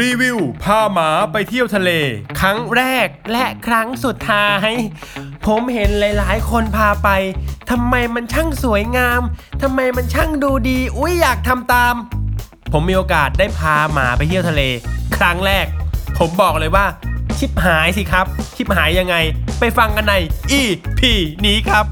รีวิวพาหมาไปเที่ยวทะเล ครั้งแรกและครั้งสุดท้าย ผมเห็นหลาย ๆ คนพาไปทำไมมันช่างสวยงามทำไมมันช่างดูดี อุ้ยอยากทำตาม ผมมีโอกาสได้พาหมาไปเที่ยวทะเล ครั้งแรก ผมบอกเลยว่า ชิบหายสิครับ ชิบหายยังไง ไปฟังกันใน EP นี้ครับ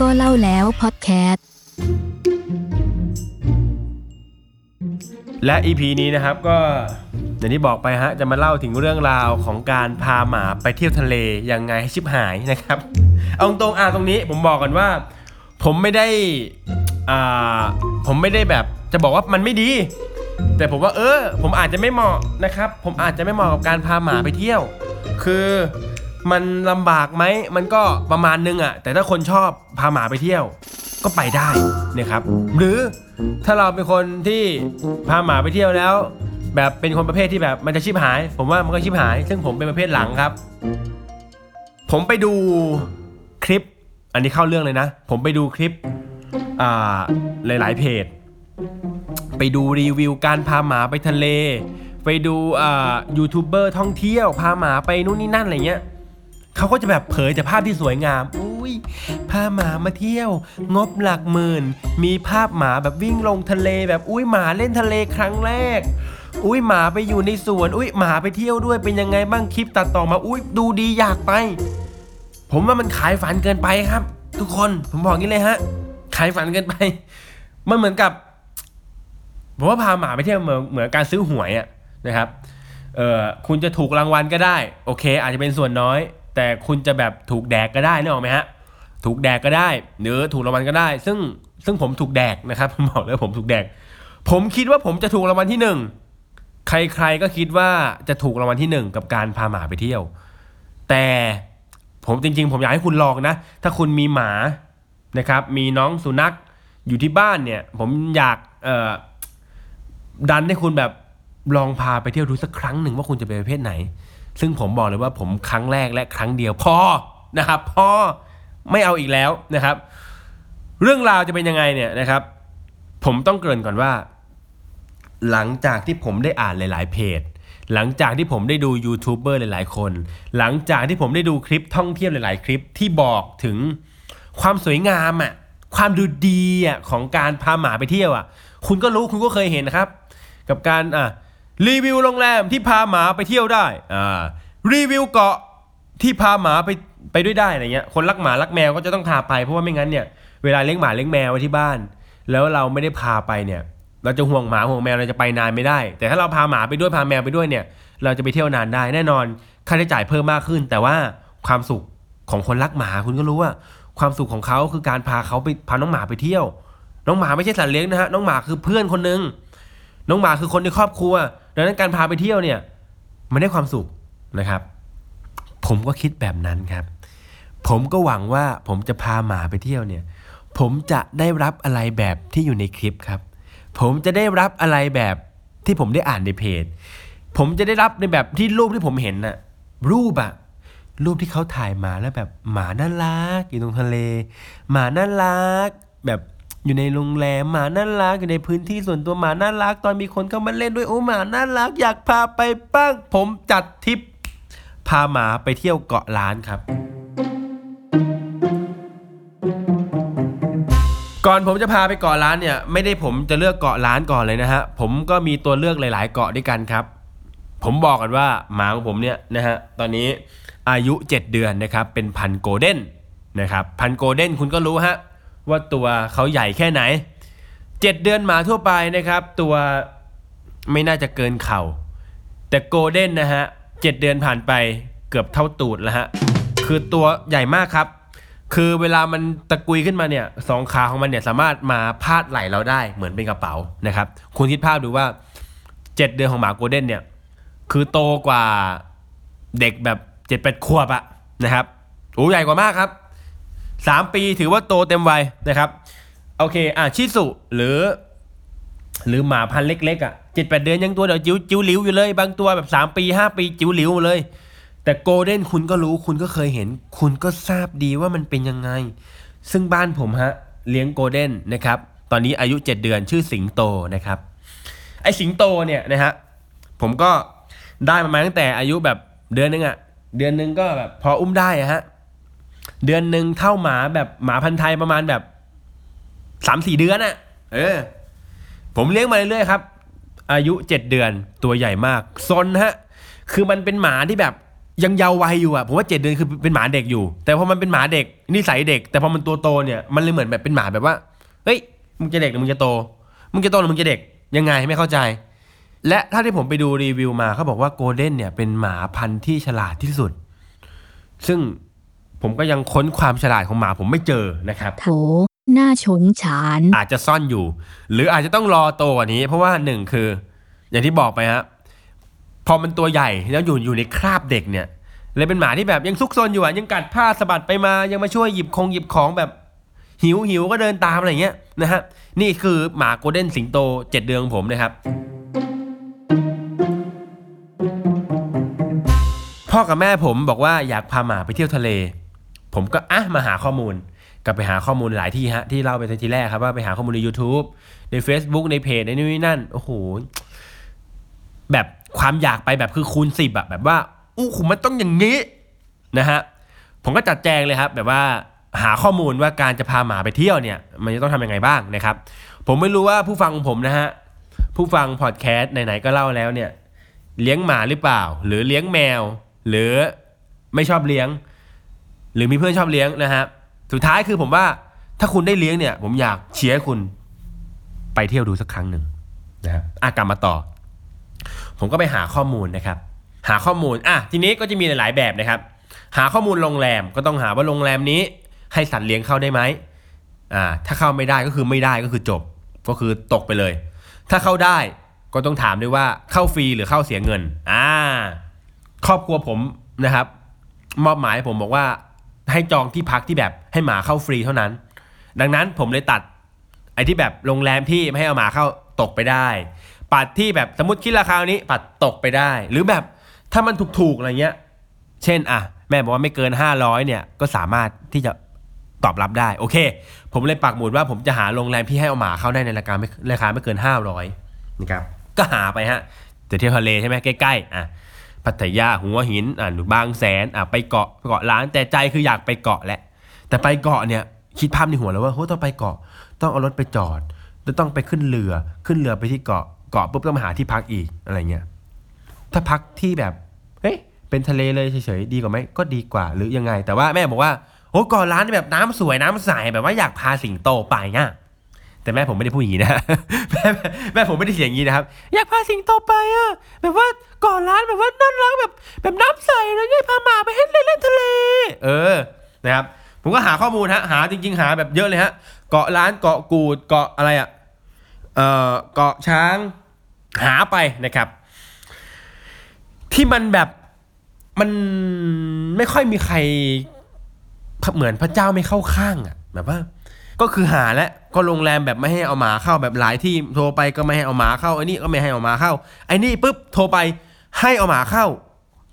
ก็เล่าแล้วพอดแคสต์และ EP นี้นะครับก็อย่างที่บอกไปฮะจะมาเล่าถึงเรื่องราวของการพาหมาไปเที่ยวทะเลยังไงให้ชิบหายนะครับ เอาตรงอะตรงนี้ผมบอกกันว่า ผมไม่ได้อ่าผมไม่ได้แบบจะบอกว่ามันไม่ดี แต่ผมว่าเออ ผมอาจจะไม่เหมาะนะครับ ผมอาจจะไม่เหมาะกับการพาหมาไปเที่ยว คือ มันลำบากไหมมันก็ประมาณนึงอะแต่ถ้าคนชอบพาหมาไปเที่ยว ก็ไปได้นะครับหรือถ้าเราเป็นคนที่พาหมาไปเที่ยวแล้ว แบบเป็นคนประเภทที่แบบมันจะชิบหาย ผมว่ามันก็ชิบหาย ซึ่งผมเป็นประเภทหลังครับ ผมไปดูคลิป อันนี้เข้าเรื่องเลยนะ ผมไปดูคลิปอ่าหลาย ๆ เพจ ไปดูรีวิวการพาหมาไปทะเล ไปดูอ่ายูทูบเบอร์ท่องเที่ยว พาหมาไปนู่นนี่นั่นอะไรเงี้ย เขาก็จะแบบเผยแต่ภาพที่สวยงาม อุ้ยพาหมามาเที่ยว งบหลักหมื่น มีภาพหมาแบบวิ่งลงทะเลแบบอุ้ยหมาเล่นทะเลครั้งแรก อุ้ยหมาไปอยู่ในสวน อุ้ยหมาไปเที่ยวด้วยเป็นยังไงบ้างคลิปตัดต่อมา อุ้ยดูดีอยากไป ผมว่ามันขายฝันเกินไปครับ ทุกคนผมบอกงี้เลยฮะ ขายฝันเกินไป มันเหมือนกับผมว่าพาหมาไปเที่ยวเหมือนเหมือนการซื้อหวยอะนะครับเออคุณจะถูกรางวัลก็ได้ โอเค อาจจะเป็นส่วนน้อย แต่คุณจะแบบถูกแดกก็ได้นึกออกไหมฮะถูกแดกก็ได้ หรือถูกรางวัลก็ได้ ซึ่งซึ่งผมถูกแดกนะครับผมบอกเลยผมถูกแดก ผมคิดว่าผมจะถูกรางวัลที่หนึ่งใครๆก็คิดว่าจะถูกรางวัลที่หนึ่งกับการพาหมาไปเที่ยว แต่ผมจริง ๆ ผมอยากให้คุณลองนะ ถ้าคุณมีหมานะครับ มีน้องสุนัขอยู่ที่บ้านเนี่ย ผมอยากเอ่อดันให้คุณแบบลองพาไปเที่ยวดูสักครั้งหนึ่งว่าคุณจะไปประเภทไหน ซึ่งผมบอกเลยว่าผมครั้งแรกและครั้งเดียวพอนะครับพอไม่เอาอีกแล้วนะครับ เรื่องราวจะเป็นยังไงเนี่ยนะครับ ผมต้องเกริ่นก่อนว่า หลังจากที่ผมได้อ่านหลาย ๆ เพจ หลังจากที่ผมได้ดูยูทูบเบอร์หลาย ๆ คน หลังจากที่ผมได้ดูคลิปท่องเที่ยวหลาย ๆ คลิปที่บอกถึงความสวยงามอะความดูดีอะของการพาหมาไปเที่ยวอะ คุณก็รู้คุณก็เคยเห็นนะครับ กับการอะ รีวิวโรงแรมที่พาหมาไปเที่ยวได้อ่ารีวิวเกาะที่พาหมาไปไปด้วยได้อะไรเงี้ยคนรักหมารักแมวก็จะต้องพาไปเพราะว่าไม่งั้นเนี่ยเวลาเลี้ยงหมาเลี้ยงแมวไว้ที่บ้าน แล้วเราไม่ได้พาไปเนี่ย เราจะห่วงหมาห่วงแมวเราจะไปนานไม่ได้ แต่ถ้าเราพาหมาไปด้วยพาแมวไปด้วยเนี่ย เราจะไปเที่ยวนานได้แน่นอนค่าใช้จ่ายเพิ่มมากขึ้น แต่ว่าความสุขของคนรักหมาคุณก็รู้ว่าความสุขของเขาคือการพาเขาไปพาน้องหมาไปเที่ยว น้องหมาไม่ใช่สัตว์เลี้ยงนะฮะน้องหมาคือเพื่อนคนหนึ่งน้องหมาคือคนในครอบครัว ดังนั้นการพาไปเที่ยวเนี่ยมันได้ความสุขนะครับ ผมก็คิดแบบนั้นครับ ผมก็หวังว่าผมจะพาหมาไปเที่ยวเนี่ยผมจะได้รับอะไรแบบที่อยู่ในคลิปครับ ผมจะได้รับอะไรแบบที่ผมได้อ่านในเพจ ผมจะได้รับในแบบที่รูปที่ผมเห็นน่ะรูปอะรูปที่เขาถ่ายมาแล้วแบบหมาน่ารักอยู่ตรงทะเล หมาน่ารักแบบ อยู่ในโรงแรมหมาน่ารักอยู่ในพื้นที่ส่วนตัวหมาน่ารัก ตอนมีคนเข้ามาเล่นด้วยโอ้หมาน่ารัก อยากพาไปบ้างผมจัดทริปพาหมาไปเที่ยวเกาะล้านครับก่อนผมจะพาไปเกาะล้านเนี่ยไม่ได้ผมจะเลือกเกาะล้านก่อนเลยนะฮะผมก็มีตัวเลือกหลาย ๆ เกาะด้วยกันครับ ผมบอกกันว่าหมาของผมเนี่ยนะฮะตอนนี้อายุ 7 เดือนนะครับเป็นพันโกลเด้นนะครับพันโกลเด้นคุณก็รู้ฮะ ว่าตัวเขาใหญ่แค่ไหน 7 เดือนหมาทั่วไปนะครับ ตัวไม่น่าจะเกินเข่า แต่โกลเด้นนะฮะเจ็ดเดือนผ่านไปเกือบเท่าตูดแล้วฮะคือตัวใหญ่มากครับ คือเวลามันตะกุยขึ้นมาเนี่ยสองขาของมันเนี่ยสามารถมาพาดไหล่เราได้เหมือนเป็นกระเป๋านะครับคุณคิดภาพดูว่าเจ็ดเดือนของหมาโกลเด้นเนี่ยคือโตกว่าเด็กแบบเจ็ดแปดขวบอะนะครับโอ้ใหญ่กว่ามากครับ สามปีถือว่าโตเต็มวัยนะครับโอเคอะชิสุหรือ หรือหมาพันเล็กๆอะเจ็ดแปดเดือนยังตัวเดียวจิ๋วจิ๋วหลิวอยู่เลย บางตัวแบบสามปีห้าปีจิ๋วหลิวเลย แต่โกลเด้นคุณก็รู้คุณก็เคยเห็น คุณก็ทราบดีว่ามันเป็นยังไง ซึ่งบ้านผมฮะ เลี้ยงโกลเด้นนะครับ ตอนนี้อายุ 7 เดือนชื่อสิงโตนะครับ ไอสิงโตเนี่ยนะฮะผมก็ได้มันมาตั้งแต่อายุแบบเดือนนึงอะเดือนนึงก็แบบพออุ้มได้อะฮะ เดือนหนึ่งเท่าหมาแบบหมาพันธุ์ไทยประมาณแบบสามสี่เดือนอะเออ ผมเลี้ยงมาเรื่อยๆครับ อายุเจ็ดเดือนตัวใหญ่มากซนฮะ คือมันเป็นหมาที่แบบยังเยาว์วัยอยู่อะผมว่าเจ็ดเดือนคือเป็นหมาเด็กอยู่ แต่พอมันเป็นหมาเด็กนิสัยเด็ก แต่พอมันตัวโตเนี่ยมันเลยเหมือนแบบเป็นหมาแบบว่าเฮ้ยมึงจะเด็กหรือมึงจะโตมึงจะโตหรือมึงจะเด็กยังไงไม่เข้าใจ และถ้าที่ผมไปดูรีวิวมาเขาบอกว่าโกลเด้นเนี่ยเป็นหมาพันธุ์ที่ฉลาดที่สุด ซึ่ง ผมก็ยังค้นความฉลาดของหมาผมไม่เจอนะครับโถหน้าชงฉาน อาจจะซ่อนอยู่ หรืออาจจะต้องรอโตกว่านี้ เพราะว่าหนึ่งคือ อย่างที่บอกไปฮะพอมันตัวใหญ่แล้วอยู่อยู่ในคราบเด็กเนี่ยเลยเป็นหมาที่แบบยังซุกซนอยู่อะยังกัดผ้าสะบัดไปมายังมาช่วยหยิบคงหยิบของแบบหิวหิวก็เดินตามอะไรอย่างเงี้ยนะฮะนี่คือหมาโกลเด้นสิงโตเจ็ดเดือนของผมนะครับ พ่อกับแม่ผมบอกว่าอยากพาหมาไปเที่ยวทะเล ผมก็อะมาหาข้อมูลกลับไปหาข้อมูลหลายที่ฮะที่เล่าไปทีแรกครับว่าไปหาข้อมูลใน YouTube ใน Facebook ในเพจในนู่นนี่นั่น โอ้โห แบบความอยากไปแบบคือคูณสิบอะแบบว่าอู้หูมันต้องอย่างนี้นะฮะผมก็จัดแจงเลยครับ แบบว่าหาข้อมูลว่าการจะพาหมาไปเที่ยวเนี่ย มันจะต้องทำยังไงบ้างนะครับ ผมไม่รู้ว่าผู้ฟังของผมนะฮะผู้ฟังพอดแคสต์ไหนๆก็เล่าแล้วเนี่ย เลี้ยงหมาหรือเปล่า หรือเลี้ยงแมว หรือไม่ชอบเลี้ยง หรือมีเพื่อนชอบเลี้ยงนะฮะสุดท้ายคือผมว่าถ้าคุณได้เลี้ยงเนี่ย ผมอยากเชียร์คุณไปเที่ยวดูสักครั้งหนึ่งนะครับอะกลับมาต่อ ผมก็ไปหาข้อมูลนะครับ หาข้อมูลอะทีนี้ก็จะมีหลาย ๆ แบบนะครับ หาข้อมูลโรงแรมก็ต้องหาว่าโรงแรมนี้ให้สัตว์เลี้ยงเข้าได้ไหมอ่าถ้าเข้าไม่ได้ก็คือไม่ได้ก็คือจบก็คือตกไปเลย ถ้าเข้าได้ก็ต้องถามด้วยว่าเข้าฟรีหรือเข้าเสียเงินอ่าครอบครัวผมนะครับ มอบหมายผมบอกว่า ให้จองที่พักที่แบบให้หมาเข้าฟรีเท่านั้น ดังนั้นผมเลยตัดไอ้ที่แบบโรงแรมที่ไม่ให้เอาหมาเข้าตกไปได้ ปัดที่แบบสมมติคิดราคานี้ปัดตกไปได้ หรือแบบถ้ามันถูกๆอะไรเงี้ย เช่นอะแม่บอกว่าไม่เกิน 500เนี่ยก็สามารถที่จะตอบรับได้โอเค ผมเลยปักหมุดว่าผมจะหาโรงแรมที่ให้เอาหมาเข้าได้ในราคาไม่ราคาไม่เกิน 500นะครับก็หาไปฮะจะเที่ยวทะเลใช่ไหมใกล้ๆอะ พัทยาหัวหินอะหรือบางแสนอะไปเกาะเกาะล้านแต่ใจคืออยากไปเกาะแหละ แต่ไปเกาะเนี่ยคิดภาพในหัวแล้วว่าโหต้องไปเกาะ ต้องเอารถไปจอดแล้วต้องไปขึ้นเรือขึ้นเรือไปที่เกาะเกาะปุ๊บต้องมาหาที่พักอีกอะไรเงี้ยถ้าพักที่แบบเฮ้ยเป็นทะเลเลยเฉยๆดีกว่าไหมก็ดีกว่าหรือยังไง แต่ว่าแม่บอกว่าโอ้เกาะล้านนี่แบบน้ำสวยน้ำใสแบบว่าอยากพาสิงโตไปเนี่ย แต่แม่ผมไม่ได้พูดอย่างนี้นะแม่แม่แม่ผมไม่ได้เสียงงนี้นะครับ อยากพาสิงโตไปอะแบบว่าเกาะล้านแบบว่าน่ารักแบบแบบน้ำใสแล้วอยากพาหมาไปเล่นเล่นทะเล เออนะครับ ผมก็หาข้อมูลฮะหาจริง ๆ หาแบบเยอะเลยฮะเกาะล้านเกาะกูดเกาะอะไรอะเออเกาะช้างหาไปนะครับ ที่มันแบบมันไม่ค่อยมีใครเหมือนพระเจ้าไม่เข้าข้างอะแบบว่า ก็คือหาแล้วก็โรงแรมแบบไม่ให้เอาหมาเข้าแบบหลายที่โทรไปก็ไม่ให้เอาหมาเข้าไอ้นี่ก็ไม่ให้เอาหมาเข้าไอ้นี่ปุ๊บโทรไปให้เอาหมาเข้า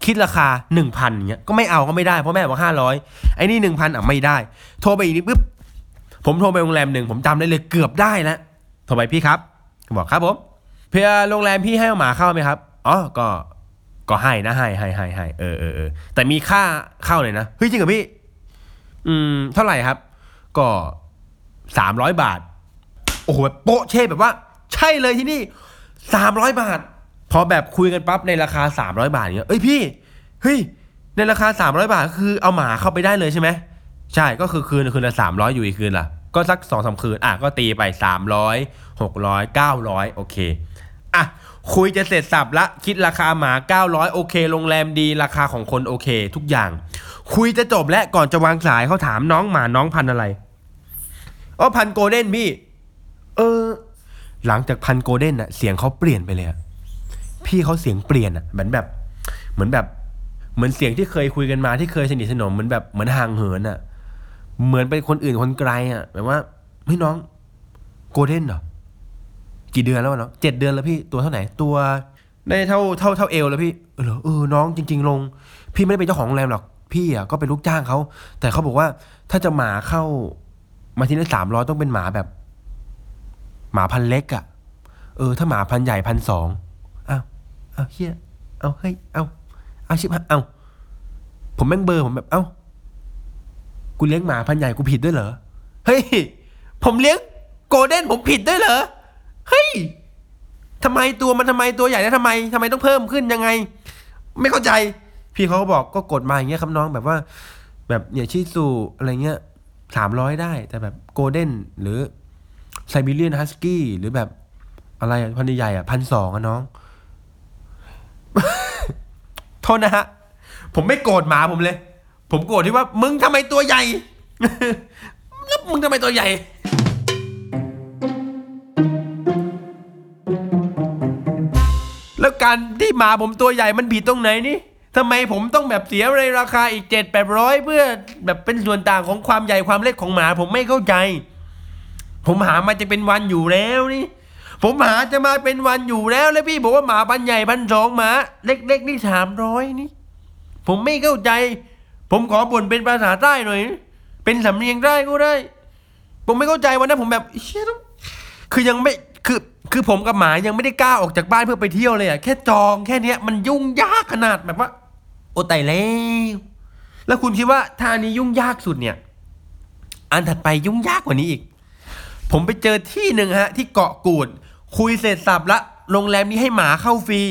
คิดราคาหนึ่งพันเงี้ยก็ไม่เอาก็ไม่ได้เพราะแม่บอกห้าร้อยไอ้นี่หนึ่งพันอะไม่ได้ โทรไปอีกนิดปุ๊บผมโทรไปโรงแรมหนึ่งผมจำได้เลยเกือบได้แล้วโทรไปพี่ครับบอกครับผมเพื่อโรงแรมพี่ให้เอาหมาเข้าไหมครับอ๋อก็ก็ให้นะให้ให้ให้ให้เออเออเออแต่มีค่าเข้าเลยนะเฮ้ยจริงเหรอพี่ อืมเท่าไหร่ครับ ก็ สามร้อยบาท โอ้โหแบบโป๊ะเช่แบบว่า ใช่เลยที่นี่สามร้อยบาท พอแบบคุยกันปั๊บในราคาสามร้อยบาทเงี้ยเอ้ยพี่เฮ้ยในราคาสามร้อยบาทก็คือเอาหมาเข้าไปได้เลยใช่ไหมใช่ก็คือคืนคืนละสามร้อยอยู่อีกคืนละก็สักสองสามคืนอะก็ตีไปสามร้อยหกร้อยเก้าร้อยโอเคอะคุยจะเสร็จสับละคิดราคาหมาเก้าร้อยโอเคโรงแรมดีราคาของคนโอเค ทุกอย่าง คุยจะจบและก่อนจะวางสายเขาถามน้องหมาน้องพันอะไร อ๋อพันโกลเด้นพี่ เออ หลังจากพันโกลเด้นอะเสียงเขาเปลี่ยนไปเลยอะพี่เขาเสียงเปลี่ยนอะเหมือนแบบ เหมือนแบบ เหมือนเสียงที่เคยคุยกันมาที่เคยสนิทสนมเหมือนแบบเหมือนห่างเหินอะเหมือนเป็นคนอื่นคนไกลอะแบบว่าเฮ้ยน้อง โกลเด้นเหรอกี่เดือนแล้วเนาะเจ็ดเดือนแล้วพี่ตัวเท่าไหร่ตัวได้เท่าเท่าเท่าเอวแล้วพี่เออเหรอเออน้องจริง ๆ ลง พี่ไม่ได้เป็นเจ้าของโรงแรมหรอกพี่อะก็เป็นลูกจ้างเขาแต่เขาบอกว่าถ้าจะหมาเข้า มาที่นี่สามร้อยต้องเป็นหมาแบบ หมาพันเล็กอะ่ะ เออ ถ้าหมาพันใหญ่พันสองอ้าวอ้าวเฮียเอาเฮ้ยเอาเอาชิบเอาผมแม่งเบอร์ผมแบบ เอ้ากูเลี้ยงหมาพันใหญ่กูผิดด้วยเหรอ เฮ้ย ผมเลี้ยงโกลเด้นผมผิดด้วยเหรอ เฮ้ยทำไมตัวมันทำไมตัวใหญ่แล้วทำไมทำไมต้องเพิ่มขึ้นยังไง ไม่เข้าใจ พี่เขาก็บอกก็กดมาอย่างเงี้ยครับน้องแบบว่า แบบเนี่ยชิซูอะไรเงี้ย สามร้อยได้ แต่แบบโกลเด้นหรือไซบีเรียนฮัสกี้หรือแบบอะไรพันใหญ่อะพันสองอะน้อง โทษนะฮะ ผมไม่โกรธหมาผมเลย ผมโกรธที่ว่า มึงทำไมตัวใหญ่แล้วมึงทำไมตัวใหญ่แล้วการที่หมาผมตัวใหญ่มันผิดตรงไหนนี่ ทำไมผมต้องแบบเสียในราคาอีกเจ็ดแปดร้อยเพื่อแบบเป็นส่วนต่างของความใหญ่ความเล็กของหมา ผมไม่เข้าใจ ผมหามาจะเป็นวันอยู่แล้วนี่ ผมหาจะมาเป็นวันอยู่แล้วแล้วพี่บอกว่าหมาพันใหญ่พันสองหมา เล็กๆนี่สามร้อยนี่ ผมไม่เข้าใจ ผมขอบ่นเป็นภาษาใต้หน่อย เป็นสำเนียงใต้ก็ได้ ผมไม่เข้าใจวันนั้นผมแบบเชี่ยต้องคือยังไม่คือคือผมกับหมายังไม่ได้กล้าออกจากบ้านเพื่อไปเที่ยวเลยอะแค่จองแค่เนี้ยมันยุ่งยากขนาดแบบว่า โอ้ตายแล้ว แล้วคุณคิดว่าถ้าอันนี้ยุ่งยากสุดเนี่ย อันถัดไปยุ่งยากกว่านี้อีก ผมไปเจอที่หนึ่งฮะ ที่เกาะกูด คุยเสร็จสับละ โรงแรมนี้ให้หมาเข้าฟรี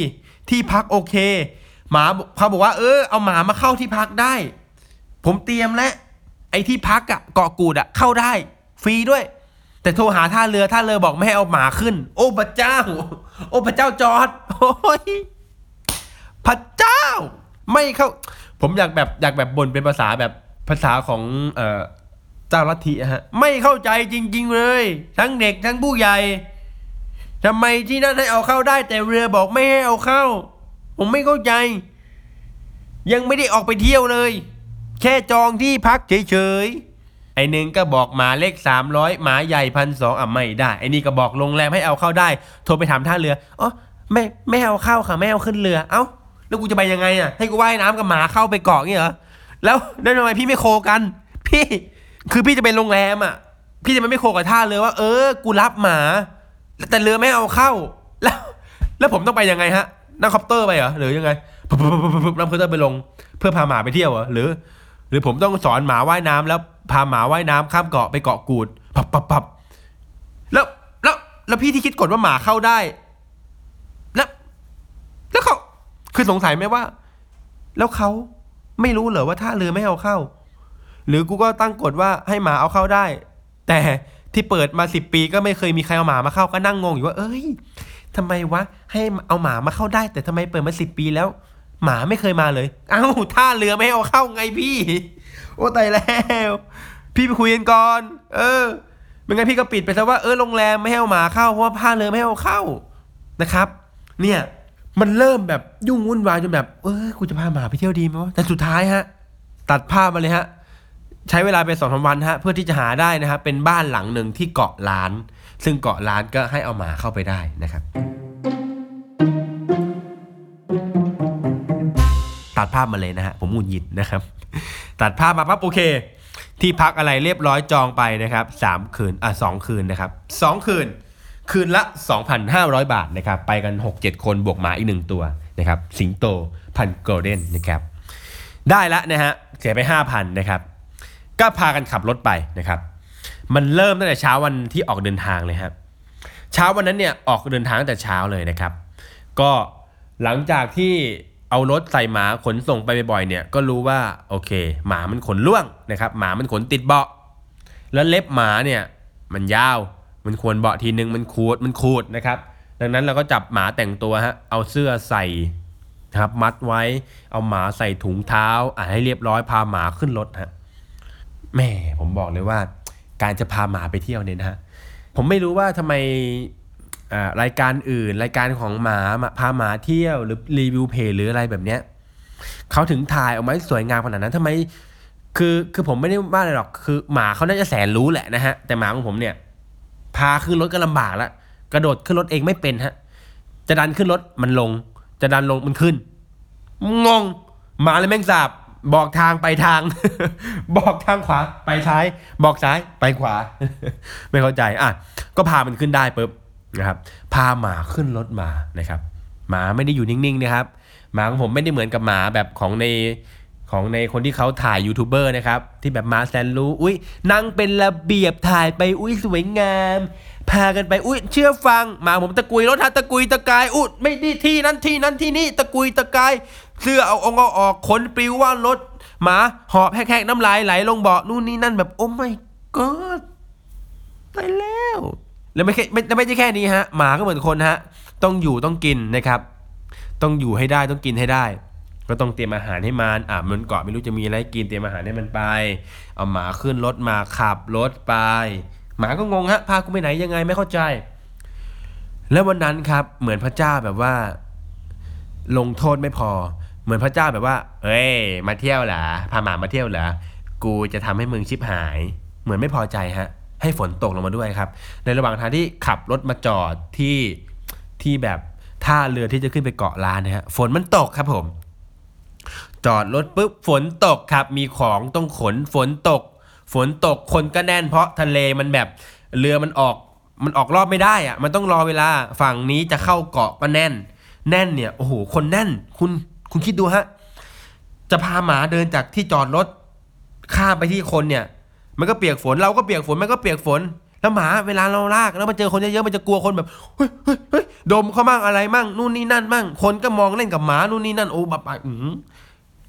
ที่พักโอเค หมาเขาบอกว่าเออเอาหมามาเข้าที่พักได้ ผมเตรียมแล้วไอ้ที่พักอะเกาะกูดอะเข้าได้ ฟรีด้วย แต่โทรหาท่าเรือท่าเรือบอกไม่ให้เอาหมาขึ้น โอ้พระเจ้า โอ้พระเจ้าจอร์ดโอ้ยพระเจ้า ไม่เข้า ผมอยากแบบอยากแบบบ่นเป็นภาษาแบบภาษาของเอ่อเจ้าลัทธิฮะ ไม่เข้าใจจริง ๆ เลย ทั้งเด็กทั้งผู้ใหญ่ทำไมที่นั่นให้เอาเข้าได้ แต่เรือบอกไม่ให้เอาเข้า ผมไม่เข้าใจ ยังไม่ได้ออกไปเที่ยวเลย แค่จองที่พักเฉยๆไอ้หนึ่งก็บอกหมาเล็กสามร้อยหมาใหญ่พันสองอะไม่ได้ไอ้นี่ก็บอกโรงแรมให้เอาเข้าได้ โทรไปถามท่าเรืออ๋อไม่ไม่เอาเข้าค่ะไม่เอาขึ้นเรือ เอ้า แล้วกูจะไปยังไงอะ ให้กูว่ายน้ำกับหมาเข้าไปเกาะงี้เหรอ แล้วแล้วทำไมพี่ไม่ co กัน พี่ คือพี่จะเป็นโรงแรมอะ พี่จะไม่ co กับท่าเรือว่า เออ กูรับหมา แต่เรือไม่เอาเข้า แล้ว แล้วผมต้องไปยังไงฮะ นั่ง copter ไปเหรอ หรือยังไงปุ๊บปุ๊บปุ๊บปุ๊บนั่ง copter ไปลง เพื่อพาหมาไปเที่ยวเหรอ หรือ หรือผมต้องสอนหมาว่ายน้ำแล้วพาหมาว่ายน้ำข้ามเกาะไปเกาะกูด ปับปับปับแล้ว แล้ว แล้วพี่ที่คิดกฎว่าหมาเข้าได้ แล้ว แล้วเขา คือสงสัยไหมว่า แล้วเขาไม่รู้เหรอว่าท่าเรือไม่ให้เอาเข้า หรือกูก็ตั้งกฎว่าให้หมาเอาเข้าได้ แต่ที่เปิดมาสิบปีก็ไม่เคยมีใครเอาหมามาเข้าก็นั่งงงอยู่ว่า เอ้ยทำไมวะให้เอาหมามาเข้าได้ แต่ทำไมเปิดมาสิบปีแล้ว หมาไม่เคยมาเลย เอ้าท่าเรือไม่ให้เอาเข้าไงพี่ โอ้ตายแล้ว พี่ไปคุยกันก่อน เออไม่งั้นพี่ก็ปิดไปซะว่าเออโรงแรมไม่ให้เอาหมาเข้าเพราะว่าท่าเรือไม่ให้เอาเข้านะครับ เนี่ย มันเริ่มแบบยุ่งวุ่นวายจนแบบเออกูจะพาหมาไปเที่ยวดีไหมวะแต่สุดท้ายฮะ ตัดภาพมาเลยฮะ ใช้เวลาไปสองสามวันฮะ เพื่อที่จะหาได้นะครับเป็นบ้านหลังหนึ่งที่เกาะล้าน ซึ่งเกาะล้านก็ให้เอาหมาเข้าไปได้นะครับ ตัดภาพมาเลยนะฮะผมหงุดหงิดนะครับ ตัดภาพมาปั๊บโอเค ที่พักอะไรเรียบร้อยจองไปนะครับสามคืนอะสองคืนนะครับสองคืน คืนละ 2,500 บาทนะครับไปกัน 6-7 คนบวกหมาอีกหนึ่งตัวนะครับสิงโตพันโกลเด้นนะครับได้แล้วนะฮะเสียไป 5,000นะครับก็พากันขับรถไปนะครับ มันเริ่มตั้งแต่เช้าวันที่ออกเดินทางเลยครับเช้าวันนั้นเนี่ยออกเดินทางตั้งแต่เช้าเลยนะครับ ก็หลังจากที่เอารถใส่หมาขนส่งไปบ่อยๆเนี่ยก็รู้ว่าโอเค หมามันขนล่วงนะครับ หมามันขนติดเบาะแล้วเล็บหมาเนี่ยมันยาว มันควรเบาะทีนึงมันขูดมันขูดนะครับ ดังนั้นเราก็จับหมาแต่งตัวฮะเอาเสื้อใส่ครับมัดไว้เอาหมาใส่ถุงเท้าอ่าให้เรียบร้อยพาหมาขึ้นรถฮะแม่ผมบอกเลยว่า การจะพาหมาไปเที่ยวเนี่ยนะฮะผมไม่รู้ว่าทำไมอ่ารายการอื่น รายการของหมาพาหมาเที่ยวหรือรีวิวเพจหรืออะไรแบบเนี้ยเขาถึงถ่ายออกมาให้สวยงามขนาดนั้นทำไม คือคือผมไม่ได้ว่าอะไรหรอกคือหมาเขาน่าจะแสนรู้แหละนะฮะแต่หมาของผมเนี่ย พาขึ้นรถก็ลำบากแล้วกระโดดขึ้นรถเองไม่เป็นฮะ จะดันขึ้นรถมันลง จะดันลงมันขึ้น งงหมาเลยแม่งสาบ บอกทางไปทาง บอกทางขวาไปซ้าย บอกซ้ายไปขวา ไม่เข้าใจอะก็พามันขึ้นได้ปุ๊บนะครับ พาหมาขึ้นรถมานะครับ หมาไม่ได้อยู่นิ่งๆนะครับ หมาของผมไม่ได้เหมือนกับหมาแบบของใน ของในคนที่เขาถ่ายยูทูบเบอร์นะครับ ที่แบบมาแสนรู้ อุ้ยนั่งเป็นระเบียบถ่ายไปอุ้ยสวยงาม พากันไปอุ้ยเชื่อฟัง มาผมตะกุยรถฮะตะกุยตะกายอุ้ยไม่ดีที่นั้นที่นั้นที่นี่ตะกุยตะกาย เสื้อเอาองเอาออกขนปลิวว่ารถหมาหอบแหกๆน้ำลายไหลลงเบาะนู่นนี่นั่นแบบโอ้ไม่ก็ไปแล้ว แล้วไม่แค่ไม่แล้วไม่ใช่แค่นี้ฮะ หมาก็เหมือนคนฮะ ต้องอยู่ต้องกินนะครับ ต้องอยู่ให้ได้ต้องกินให้ได้ ก็ต้องเตรียมอาหารให้มันอะมันเกาะไม่รู้จะมีอะไรกินเตรียมอาหารให้มันไป เอาหมาขึ้นรถมาขับรถไป หมาก็งงฮะพากูไปไหนยังไงไม่เข้าใจ แล้ววันนั้นครับ เหมือนพระเจ้าแบบว่า ลงโทษไม่พอ เหมือนพระเจ้าแบบว่าเอ้ย มาเที่ยวเหรอพาหมามาเที่ยวเหรอกูจะทำให้มึงชิบหาย เหมือนไม่พอใจฮะ ให้ฝนตกลงมาด้วยครับ ในระหว่างทางที่ขับรถมาจอดที่ที่แบบท่าเรือที่จะขึ้นไปเกาะล้านนะฮะฝนมันตกครับผม จอดรถปุ๊บฝนตกครับ มีของต้องขนฝนตก ฝนตกคนก็แน่นเพราะทะเลมันแบบเรือมันออกมันออกรอบไม่ได้อะมันต้องรอเวลาฝั่งนี้จะเข้าเกาะก็แน่น แน่นเนี่ยโอ้โหคนแน่น คุณคุณคิดดูฮะจะพาหมาเดินจากที่จอดรถข้ามไปที่คนเนี่ย มันก็เปียกฝนเราก็เปียกฝนมันก็เปียกฝนแล้วหมาเวลาเราลากแล้วมันเจอคนเยอะๆมันจะกลัวคนแบบเฮ้ยเฮ้ยเฮ้ยดมเขามั่งอะไรมั่งนู่นนี่นั่นมั่งคนก็มองเล่นกับหมานู่นนี่นั่นโอ้แบบอือ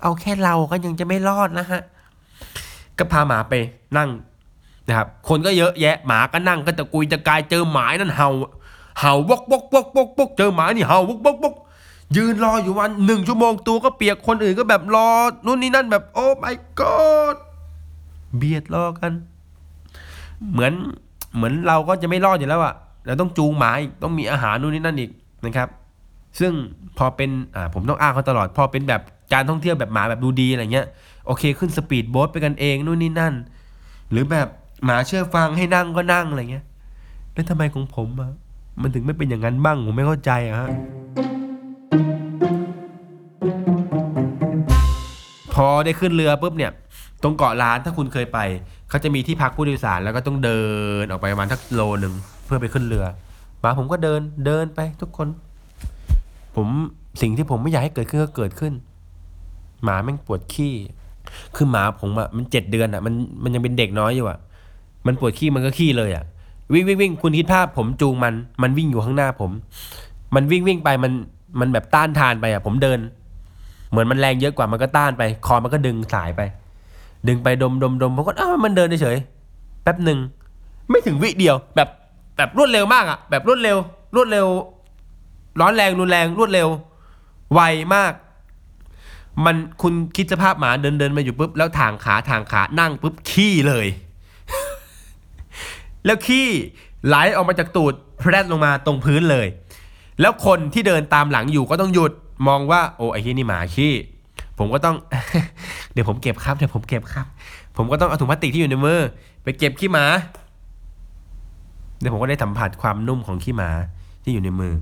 เอาแค่เราก็ยังจะไม่รอดนะฮะ ก็พาหมาไปนั่งนะครับ คนก็เยอะแยะ หมาก็นั่งก็ตะกุยตะกายเจอหมานั่นเห่า เห่าวกวกวกวกวกเจอหมานี่เห่าวกวกวกยืนรออยู่วันหนึ่งชั่วโมงตัวก็เปียกคนอื่นก็แบบรอนู่นนี่นั่นแบบโอ้ my god เบียดรอกัน เหมือนเหมือนเราก็จะไม่รอดอยู่แล้วอะเราต้องจูงหมาอีกต้องมีอาหารนู่นนี่นั่นอีกนะครับ ซึ่งพอเป็นอ่าผมต้องอ้างเขาตลอด พอเป็นแบบ การท่องเที่ยวแบบหมาแบบดูดีอะไรเงี้ยโอเค ขึ้นสปีดโบ๊ทไปกันเองนู่นนี่นั่น หรือแบบหมาเชื่อฟังให้นั่งก็นั่งอะไรเงี้ยแล้วทำไมของผมอะมันถึงไม่เป็นอย่างนั้นบ้างผมไม่เข้าใจอะฮะพอได้ขึ้นเรือปุ๊บเนี่ยตรงเกาะล้านถ้าคุณเคยไปเขาจะมีที่พักผู้โดยสารแล้วก็ต้องเดินออกไปประมาณทักโลหนึ่งเพื่อไปขึ้นเรือหมาผมก็เดินเดินไปทุกคน ผมสิ่งที่ผมไม่อยากให้เกิดขึ้นก็เกิดขึ้น หมาแม่งปวดขี้ คือหมาผมอะมันเจ็ดเดือนอะมันมันยังเป็นเด็กน้อยอยู่อะมันปวดขี้มันก็ขี้เลยอะวิ่งวิ่งวิ่งคุณคิดภาพผมจูงมัน มันวิ่งอยู่ข้างหน้าผม มันวิ่งวิ่งไปมันมันแบบต้านทานไปอะผมเดิน เหมือนมันแรงเยอะกว่ามันก็ต้านไป คอมันก็ดึงสายไป ดึงไปดมดมดมผมก็อ้าวมันเดินเฉยแป๊บหนึ่งไม่ถึงวิเดียว แบบแบบรวดเร็วมากอะแบบรวดเร็ว รวดเร็ว ร้อนแรงรุนแรงรวดเร็ว ไวมาก มันคุณคิดสภาพหมาเดินเดินมาอยู่ปุ๊บแล้วทางขาทางขานั่งปุ๊บขี้เลย แล้วขี้ไหลออกมาจากตูดแพรดลงมาตรงพื้นเลย แล้วคนที่เดินตามหลังอยู่ก็ต้องหยุดมองว่า โอ้ไอ้ที่นี่หมาขี้ผมก็ต้อง เดี๋ยวผมเก็บครับเดี๋ยวผมเก็บครับ ผมก็ต้องเอาถุงพลาสติกที่อยู่ในมือไปเก็บขี้หมาเดี๋ยวผมก็ได้สัมผัสความนุ่มของขี้หมาที่อยู่ในมือ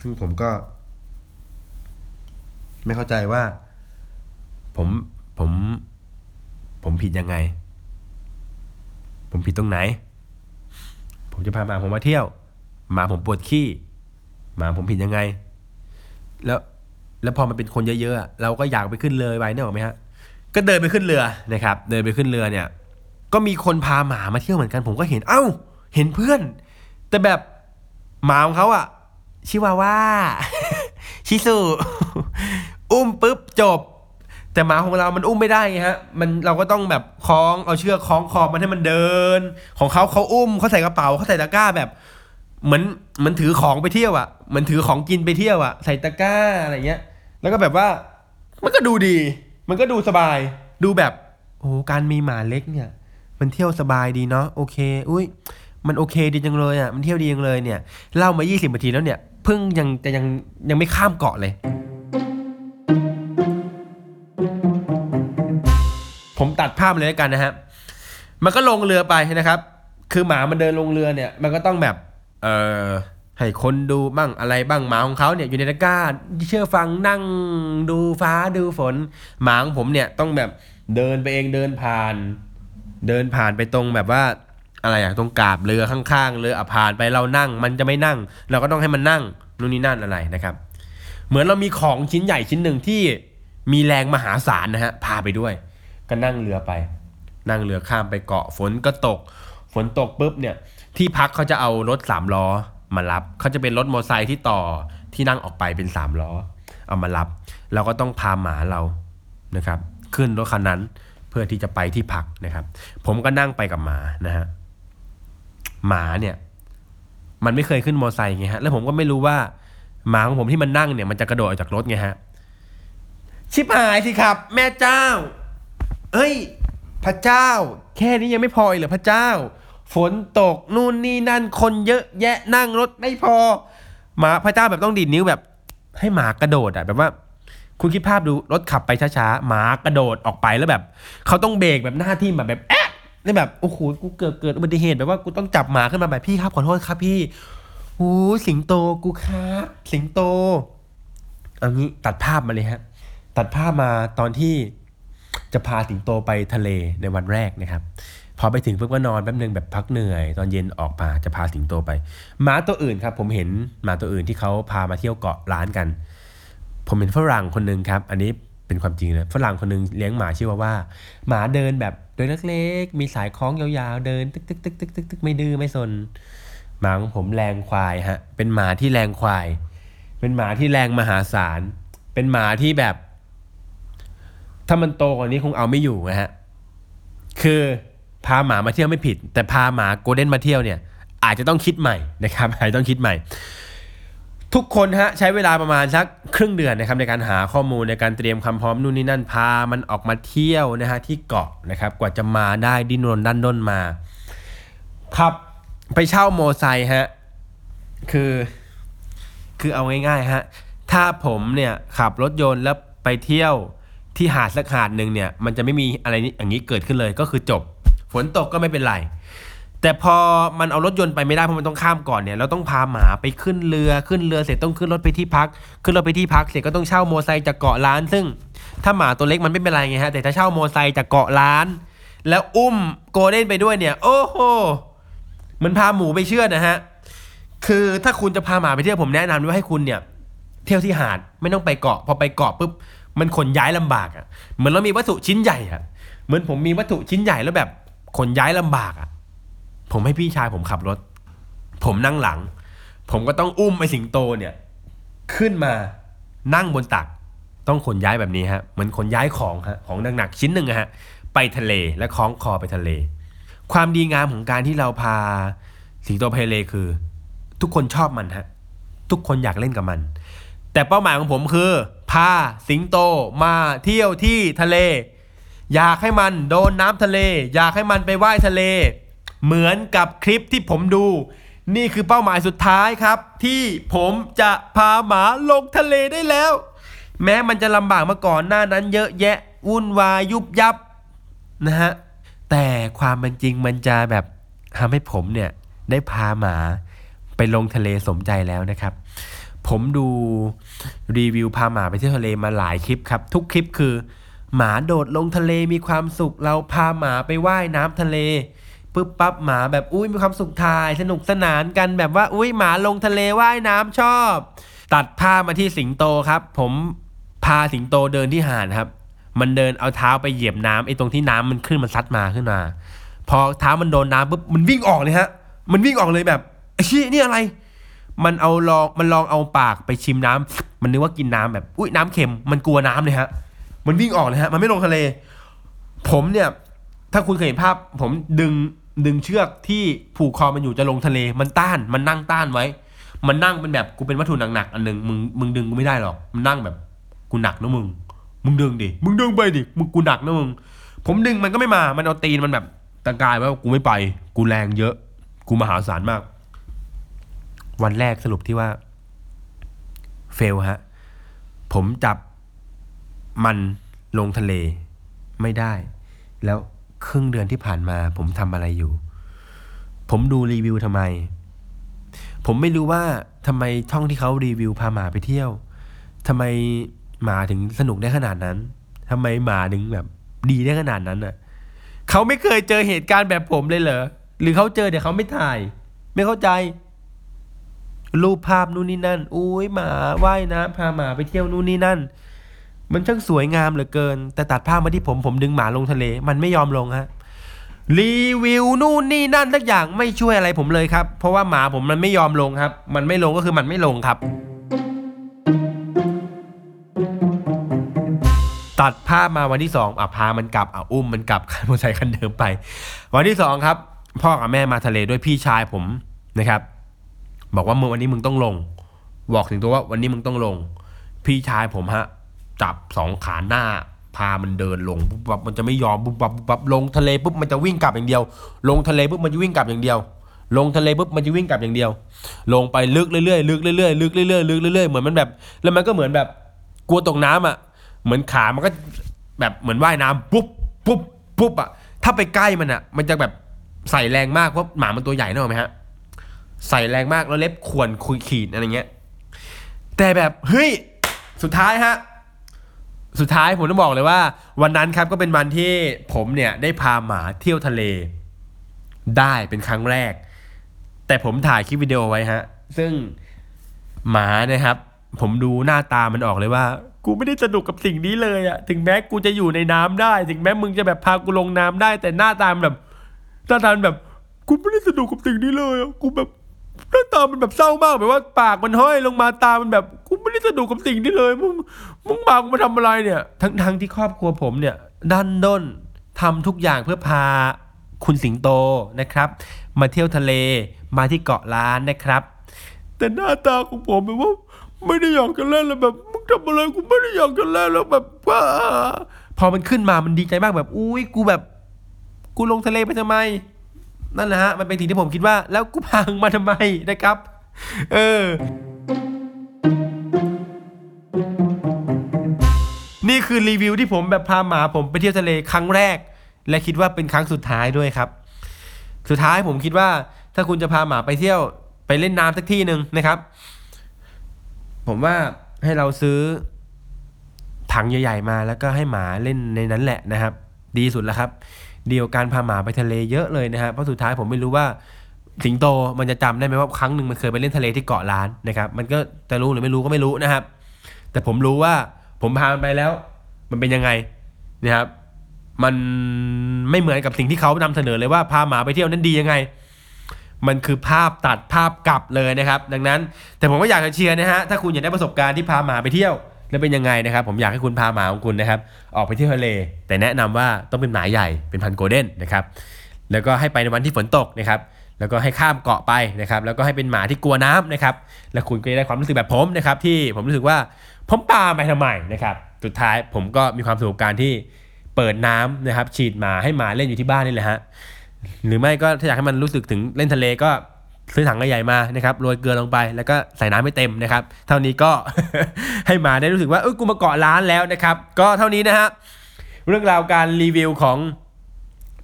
ซึ่งผมก็ ไม่เข้าใจว่า ผมผม ผมผิดยังไง ผมผิดตรงไหน ผมจะพาหมาผมมาเที่ยวหมาผมปวดขี้หมาผมผิดยังไง แล้วแล้วพอมันเป็นคนเยอะๆเราก็อยากไปขึ้นเรือไว้เนี่ยหรอไหมฮะก็เดินไปขึ้นเรือนะครับ เดินไปขึ้นเรือเนี่ย ก็มีคนพาหมามาเที่ยวเหมือนกัน ผมก็เห็นเอ้า เห็นเพื่อน แต่แบบหมาของเขาอะชิวาว่า ชิสุ อุ้มปุ๊บจบ แต่หมาของเรามันอุ้มไม่ได้ไงฮะ มันเราก็ต้องแบบคล้องเอาเชือกคล้องคอมันให้มันเดิน ของเขาเขาอุ้มเขาใส่กระเป๋าเขาใส่ตะกร้าแบบเหมือนเหมือนถือของไปเที่ยวอะ่ะเหมือนถือของกินไปเที่ยวอะ่ะ ใส่ตะกร้าอะไรเงี้ย แล้วก็แบบว่า มันก็ดูดี มันก็ดูสบาย ดูแบบโอ้การมีหมาเล็กเนี่ย มันเที่ยวสบายดีเนาะโอเค อุ้ยมันโอเคดีจังเลยอะ่ะมันเที่ยวดีจังเลยเนี่ยเล่ามา 20นาทีแล้วเนี่ยเพิ่งยังจะยังยังไม่ข้ามเกาะเลย ผมตัดภาพเลยแล้วกันนะฮะมันก็ลงเรือไปนะครับ คือหมามันเดินลงเรือเนี่ย มันก็ต้องแบบเอ่อให้คนดูบ้างอะไรบ้างหมาของเขาเนี่ยอยู่ในตะกร้าเชื่อฟังนั่งดูฟ้าดูฝน หมาของผมเนี่ยต้องแบบเดินไปเองเดินผ่าน เดินผ่านไปตรงแบบว่าอะไรอะตรงกาบเรือข้างๆเรืออะผ่านไปเรานั่ง มันจะไม่นั่ง เราก็ต้องให้มันนั่งนู่นนี่นั่นอะไรนะครับ เหมือนเรามีของชิ้นใหญ่ชิ้นหนึ่งที่มีแรงมหาศาลนะฮะพาไปด้วย ก็นั่งเรือไป นั่งเรือข้ามไปเกาะฝนก็ตก ฝนตกปุ๊บเนี่ยที่พักเขาจะเอารถสามล้อมารับเขาจะเป็นรถมอเตอร์ไซค์ที่ต่อที่นั่งออกไปเป็นสามล้อ เอามารับ เราก็ต้องพาหมาเรานะครับ ขึ้นรถคันนั้นเพื่อที่จะไปที่พักนะครับ ผมก็นั่งไปกับหมานะฮะหมาเนี่ย มันไม่เคยขึ้นมอเตอร์ไซค์ไงฮะแล้วผมก็ไม่รู้ว่าหมาของผมที่มันนั่งเนี่ยมันจะกระโดดออกจากรถไงฮะชิบหายสิครับ แม่เจ้า เอ้ย พระเจ้า แค่นี้ยังไม่พออีกเหรอพระเจ้า ฝนตกนู่นนี่นั่นคนเยอะแยะนั่งรถไม่พอหมาพระเจ้าแบบต้องดีดนิ้วแบบ ให้หมากระโดดอะแบบว่า คุณคิดภาพดูรถขับไปช้าๆหมากระโดดออกไปแล้วแบบเขาต้องเบรกแบบหน้าที่แบบแบบแอะนี่แบบโอ้โหกูเกิดเกิดอุบัติเหตุแบบว่ากูต้องจับหมาขึ้นมาแบบพี่ครับขอโทษครับพี่โอ้สิงโตกูครับสิงโตเอางี้ตัดภาพมาเลยฮะ ตัดภาพมาตอนที่ จะพาสิงโตไปทะเลในวันแรกนะครับพอไปถึงปุ๊บก็นอนแป๊บนึงแบบพักเหนื่อย ตอนเย็นออกมาจะพาสิงโตไปหมาตัวอื่นครับผมเห็นหมาตัวอื่นที่เขาพามาเที่ยวเกาะล้านกัน ผมเห็นฝรั่งคนหนึ่งครับ อันนี้เป็นความจริงเลยฝรั่งคนหนึ่งเลี้ยงหมาชื่อว่าว่า หมาเดินแบบเดินเล็กๆมีสายคล้องยาวๆ เดินตึกตึกตึกตึกตึกตึกไม่ดื้อไม่สนหมาของผมแรงควายฮะเป็นหมาที่แรงควาย เป็นหมาที่แรงมหาศาล เป็นหมาที่แบบ ถ้ามันโตกว่านี้คงเอาไม่อยู่นะฮะ คือพาหมามาเที่ยวไม่ผิด แต่พาหมาโกลเด้นมาเที่ยวเนี่ย อาจจะต้องคิดใหม่นะครับอาจจะต้องคิดใหม่ ทุกคนฮะใช้เวลาประมาณสักครึ่งเดือนนะครับในการหาข้อมูลในการเตรียมคำพร้อมนู่นนี่นั่นพามันออกมาเที่ยวนะฮะที่เกาะนะครับ กว่าจะมาได้ดิ้นรนดันด้นมาขับไปเช่าโมไซฮะคือ คือเอาง่ายๆฮะถ้าผมเนี่ยขับรถยนต์แล้วไปเที่ยว ที่หาดสักหาดหนึ่งเนี่ยมันจะไม่มีอะไรอย่างนี้เกิดขึ้นเลยก็คือจบ ฝนตกก็ไม่เป็นไร แต่พอมันเอารถยนต์ไปไม่ได้เพราะมันต้องข้ามก่อนเนี่ยเราต้องพาหมาไปขึ้นเรือขึ้นเรือเสร็จต้องขึ้นรถไปที่พัก ขึ้นรถไปที่พักเสร็จก็ต้องเช่าโมไซค์จากเกาะล้าน ซึ่งถ้าหมาตัวเล็กมันไม่เป็นไรไงฮะแต่ถ้าเช่าโมไซค์จากเกาะล้าน แล้วอุ้มโกลเด้นไปด้วยเนี่ย โอ้โหเหมันพาหมูไปเชื่อนะฮะคือถ้าคุณจะพาหมาไปเที่ยวผมแนะนำว่าให้คุณเนี่ยเที่ยวที่หาดไม่ต้องไปเกาะพอไปเกาะปุ๊บ มันขนย้ายลำบากอะ่ะเหมือนเรามีวัตถุชิ้นใหญ่อะ่ะเหมือนผมมีวัตถุชิ้นใหญ่แล้วแบบขนย้ายลำบากอะ่ะผมให้พี่ชายผมขับรถ ผมนั่งหลัง ผมก็ต้องอุ้มไอ้สิงโตเนี่ย ขึ้นมานั่งบนตัก ต้องขนย้ายแบบนี้ฮะเหมือนขนย้ายของฮะของหนักๆชิ้นหนึ่งฮะไปทะเลและคล้องคอไปทะเล ความดีงามของการที่เราพาสิงโตไปทะเลคือ ทุกคนชอบมันฮะทุกคนอยากเล่นกับมัน แต่เป้าหมายของผมคือ พาสิงโตมาเที่ยวที่ทะเล อยากให้มันโดนน้ำทะเล อยากให้มันไปว่ายทะเล เหมือนกับคลิปที่ผมดู นี่คือเป้าหมายสุดท้ายครับ ที่ผมจะพาหมาลงทะเลได้แล้ว แม้มันจะลำบากมาก่อนหน้านั้นเยอะแยะวุ่นวายยุบยับนะฮะแต่ความเป็นจริงมันจะแบบทำให้ผมเนี่ยได้พาหมาไปลงทะเลสมใจแล้วนะครับ ผมดูรีวิวพาหมาไปเที่ยวทะเลมาหลายคลิปครับ ทุกคลิปคือ หมาโดดลงทะเลมีความสุข เราพาหมาไปว่ายน้ำทะเลปึ๊บปั๊บหมาแบบอุ้ยมีความสุขถ่าย สนุกสนานกันแบบว่าอุ้ยหมาลงทะเลว่ายน้ำชอบ ตัดภาพมาที่สิงโตครับ ผมพาสิงโตเดินที่หาดครับ มันเดินเอาเท้าไปเหยียบน้ำไอ้ตรงที่น้ำมันขึ้นมันซัดมาขึ้นมา พอเท้ามันโดนน้ำปุ๊บมันวิ่งออกเลยฮะ มันวิ่งออกเลยแบบไอ้ชี้นี่อะไร มันเอาลองมันลองเอาปากไปชิมน้ำมันนึกว่ากินน้ำแบบอุ้ยน้ำเค็มมันกลัวน้ำเลยฮะ มันวิ่งออกเลยฮะ มันไม่ลงทะเล ผมเนี่ย ถ้าคุณเคยเห็นภาพ ผมดึงดึงเชือกที่ผูกคอมันอยู่จะลงทะเล มันต้านมันนั่งต้านไว้ มันนั่งเป็นแบบกูเป็นวัตถุหนักๆอันหนึ่งมึงมึงดึงกูไม่ได้หรอก มันนั่งแบบกูหนักนะมึง มึงดึงดิมึงดึงไปดิมึงกูหนักนะมึง ผมดึงมันก็ไม่มา มันเอาตีนมันแบบตะกายว่ากูไม่ไป กูแรงเยอะ กูมหาศาลมาก วันแรกสรุปที่ว่าเฟลฮะ ผมจับมันลงทะเลไม่ได้ แล้วครึ่งเดือนที่ผ่านมา ผมทำอะไรอยู่ ผมดูรีวิวทำไม ผมไม่รู้ว่าทำไมช่องที่เขารีวิวพาหมาไปเที่ยวทำไมหมาถึงสนุกได้ขนาดนั้นทำไมหมาถึงแบบดีได้ขนาดนั้นอะเขาไม่เคยเจอเหตุการณ์แบบผมเลยเหรอ หรือเขาเจอแต่เขาไม่ถ่าย ไม่เข้าใจ รูปภาพนู่นนี่นั่นอุ้ยหมาว่ายน้ำพาหมาไปเที่ยวนู่นนี่นั่น มันช่างสวยงามเหลือเกิน แต่ตัดภาพมาที่ผมผมดึงหมาลงทะเล มันไม่ยอมลงฮะรีวิวนู่นนี่นั่นทุกอย่างไม่ช่วยอะไรผมเลยครับ เพราะว่าหมาผมมันไม่ยอมลงครับ มันไม่ลงก็คือมันไม่ลงครับ ตัดภาพมาวันที่สองอะพามันกลับอะอุ้มมันกลับคันมอเตอร์ไซค์คันเดิมไป วันที่สองครับ พ่อกับแม่มาทะเลด้วยพี่ชายผมนะครับ บอกว่ามึงวันนี้มึงต้องลง บอกถึงตัวว่าวันนี้มึงต้องลง พี่ชายผมฮะ จับสองขาหน้า พามันเดินลงปุ๊บปั๊บมันจะไม่ยอมปุ๊บปั๊บปุ๊บปั๊บลงทะเลปุ๊บมันจะวิ่งกลับอย่างเดียว ลงทะเลปุ๊บมันจะวิ่งกลับอย่างเดียว ลงทะเลปุ๊บมันจะวิ่งกลับอย่างเดียว ลงไปลึกเรื่อยๆลึกเรื่อยๆลึกเรื่อยๆลึกเรื่อยๆเหมือนมันแบบ แล้วมันก็เหมือนแบบกลัวตกน้ำอะ เหมือนขามันก็แบบเหมือนว่ายน้ำปุ๊บปุ๊บปุ๊บอะถ้าไปใกล้มันอะ มันจะแบบใส่แรงมากเพราะหมามันตัวใหญ่นึกออไหมฮะ ใส่แรงมากแล้วเล็บข่วนคุยขีดอะไรเงี้ย แต่แบบเฮ้ยสุดท้ายฮะสุดท้ายผมต้องบอกเลยว่า วันนั้นครับก็เป็นวันที่ผมเนี่ยได้พาหมาเที่ยวทะเล ได้เป็นครั้งแรก แต่ผมถ่ายคลิปวิดีโอไว้ฮะ ซึ่งหมานะครับ ผมดูหน้าตามันออกเลยว่า กูไม่ได้สนุกกับสิ่งนี้เลยอะถึงแม้กูจะอยู่ในน้ำได้ ถึงแม้มึงจะแบบพากูลงน้ำได้ แต่หน้าตามันแบบหน้าตามันแบบ กูไม่ได้สนุกกับสิ่งนี้เลยอะกูแบบ หน้าตามันแบบเศร้ามากแบบว่าปากมันห้อยลงมาตามันแบบกูไม่ได้สนุกกับสิ่งนี้เลยมึงมึงพากูมาทำอะไรเนี่ย ทั้งทั้งที่ครอบครัวผมเนี่ยดันด้นทำทุกอย่างเพื่อพาคุณสิงโตนะครับ มาเที่ยวทะเลมาที่เกาะล้านนะครับ แต่หน้าตาของผมแบบว่าไม่ได้อยากจะเล่นเลยแบบมึงทำอะไรกูไม่ได้อยากจะเล่นแล้วแบบว่าพอมันขึ้นมามันดีใจมากแบบ อุ้ยกูแบบ กูลงทะเลไปทำไม นั่นแหละฮะมันเป็นสิ่งที่ผมคิดว่าแล้วกูพังมาทำไมนะครับ เออ นี่คือรีวิวที่ผมแบบพาหมาผมไปเที่ยวทะเลครั้งแรก และคิดว่าเป็นครั้งสุดท้ายด้วยครับ สุดท้ายผมคิดว่าถ้าคุณจะพาหมาไปเที่ยวไปเล่นน้ำสักที่หนึ่งนะครับ ผมว่าให้เราซื้อถังใหญ่ ๆ มาแล้วก็ให้หมาเล่นในนั้นแหละนะครับ ดีสุดแล้วครับ เดียวการพาหมาไปทะเลเยอะเลยนะครับเพราะสุดท้ายผมไม่รู้ว่าสิงโตมันจะจำได้ไหมว่าครั้งหนึ่งมันเคยไปเล่นทะเลที่เกาะล้านนะครับ มันก็จะรู้หรือไม่รู้ก็ไม่รู้นะครับ แต่ผมรู้ว่าผมพามันไปแล้ว มันเป็นยังไงนะครับ มันไม่เหมือนกับสิ่งที่เขานำเสนอเลยว่าพาหมาไปเที่ยวนั้นดียังไง มันคือภาพตัดภาพกลับเลยนะครับ ดังนั้น แต่ผมก็อยากจะเชียร์นะฮะถ้าคุณอยากได้ประสบการณ์ที่พาหมาไปเที่ยว แล้วเป็นยังไงนะครับ ผมอยากให้คุณพาหมาของคุณนะครับ ออกไปเที่ยวทะเล แต่แนะนำว่าต้องเป็นหมาใหญ่เป็นพันโกลเด้นนะครับแล้วก็ให้ไปในวันที่ฝนตกนะครับแล้วก็ให้ข้ามเกาะไปนะครับ แล้วก็ให้เป็นหมาที่กลัวน้ำนะครับ แล้วคุณก็จะได้ความรู้สึกแบบผมนะครับ ที่ผมรู้สึกว่าผมปาไปทำไมนะครับ สุดท้ายผมก็มีความสุขกับการที่เปิดน้ำนะครับ ฉีดหมาให้หมาเล่นอยู่ที่บ้านนี่แหละฮะหรือไม่ก็ถ้าอยากให้มันรู้สึกถึงเล่นทะเลก็ ซื้อถังใหญ่มานะครับโรยเกลือลงไปแล้วก็ใส่น้ำไม่เต็มนะครับ เท่านี้ก็ให้หมาได้รู้สึกว่าเออกูมาเกาะร้านแล้วนะครับ ก็เท่านี้นะฮะเรื่องราวการรีวิวของ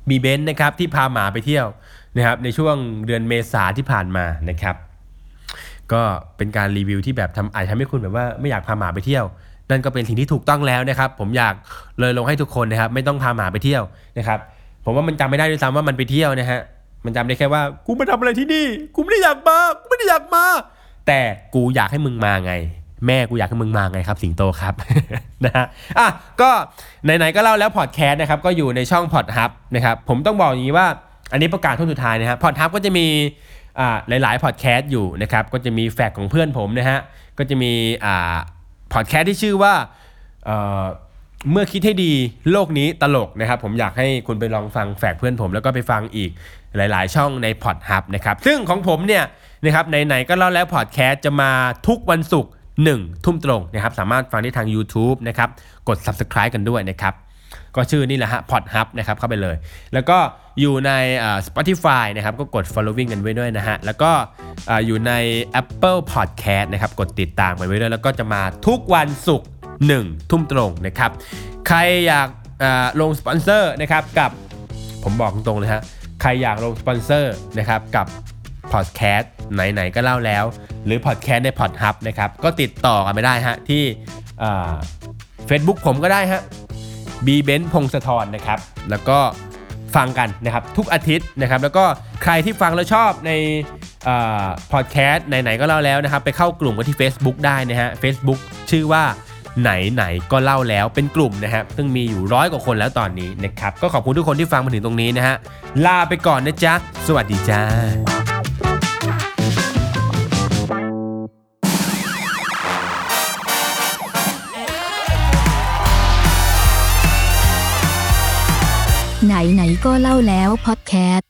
บีเบนนะครับที่พาหมาไปเที่ยวนะครับ ในช่วงเดือนเมษาที่ผ่านมานะครับ ก็เป็นการรีวิวที่แบบทำอาจทำให้คุณแบบว่าไม่อยากพาหมาไปเที่ยว นั่นก็เป็นสิ่งที่ถูกต้องแล้วนะครับ ผมอยากเลยลงให้ทุกคนนะครับ ไม่ต้องพาหมาไปเที่ยวนะครับ ผมว่ามันจำไม่ได้ด้วยซ้ำว่ามันไปเที่ยวนะฮะ มันจำได้แค่ว่ากูมาทำอะไรที่นี่กูไม่ได้อยากมากูไม่ได้อยากมา แต่กูอยากให้มึงมาไง แม่กูอยากให้มึงมาไงครับ สิงโตครับนะฮะอะก็ไหนๆก็เล่าแล้วพอดแคสต์นะครับก็อยู่ในช่องพอดฮับนะครับผมต้องบอกอย่างนี้ว่าอันนี้ประกาศท่อนสุดท้ายนะครับพอดฮับก็จะมีอ่าหลายๆพอดแคสต์อยู่นะครับก็จะมีแฟกของเพื่อนผมนะฮะก็จะมีอ่าพอดแคสต์ที่ชื่อว่า เมื่อคิดให้ดีโลกนี้ตลกนะครับ ผมอยากให้คุณไปลองฟังแฝกเพื่อนผม แล้วก็ไปฟังอีกหลาย ๆ ช่องในพอดฮับนะครับ ซึ่งของผมเนี่ยนะครับไหน ๆ ก็เล่าแล้วพอดแคสต์จะมาทุกวันศุกร์หนึ่งทุ่มตรงนะครับ สามารถฟังได้ทาง YouTube นะครับกด Subscribe กันด้วยนะครับ ก็ชื่อนี่แหละฮะ PodHub นะครับเข้าไปเลย แล้วก็อยู่ในอ่า Spotify นะครับก็กด following กันไว้ด้วยนะฮะแล้วก็ออยู่ใน Apple Podcast นะครับกดติดตามกันไว้ด้วยแล้วก็จะมาทุกวันศุกร์ หนึ่งทุ่มตรงนะครับ ใครอยากลงสปอนเซอร์นะครับกับผมบอกตรงๆเลยฮะใครอยากลงสปอนเซอร์นะครับกับพอดแคสต์ไหนๆก็เล่าแล้ว หรือพอดแคสต์ใน PodHub นะครับก็ติดต่อกันมาได้ฮะที่เฟซบุ๊กผมก็ได้ฮะบีเบนพงศธรนะครับ แล้วก็ฟังกันนะครับทุกอาทิตย์นะครับแล้วก็ใครที่ฟังแล้วชอบในพอดแคสต์ไหนๆก็เล่าแล้วนะครับ ไปเข้ากลุ่มกันที่ Facebook ได้นะฮะ Facebook ชื่อว่า ไหนไหนๆก็เล่าแล้วเป็นกลุ่มนะครับซึ่งมีอยู่ร้อยกว่าคนแล้วตอนนี้นะครับ ก็ขอบคุณทุกคนที่ฟังมาถึงตรงนี้นะฮะลาไปก่อนนะจ๊ะ สวัสดีจ้าไหนไหนๆก็เล่าแล้วพอดแคสต์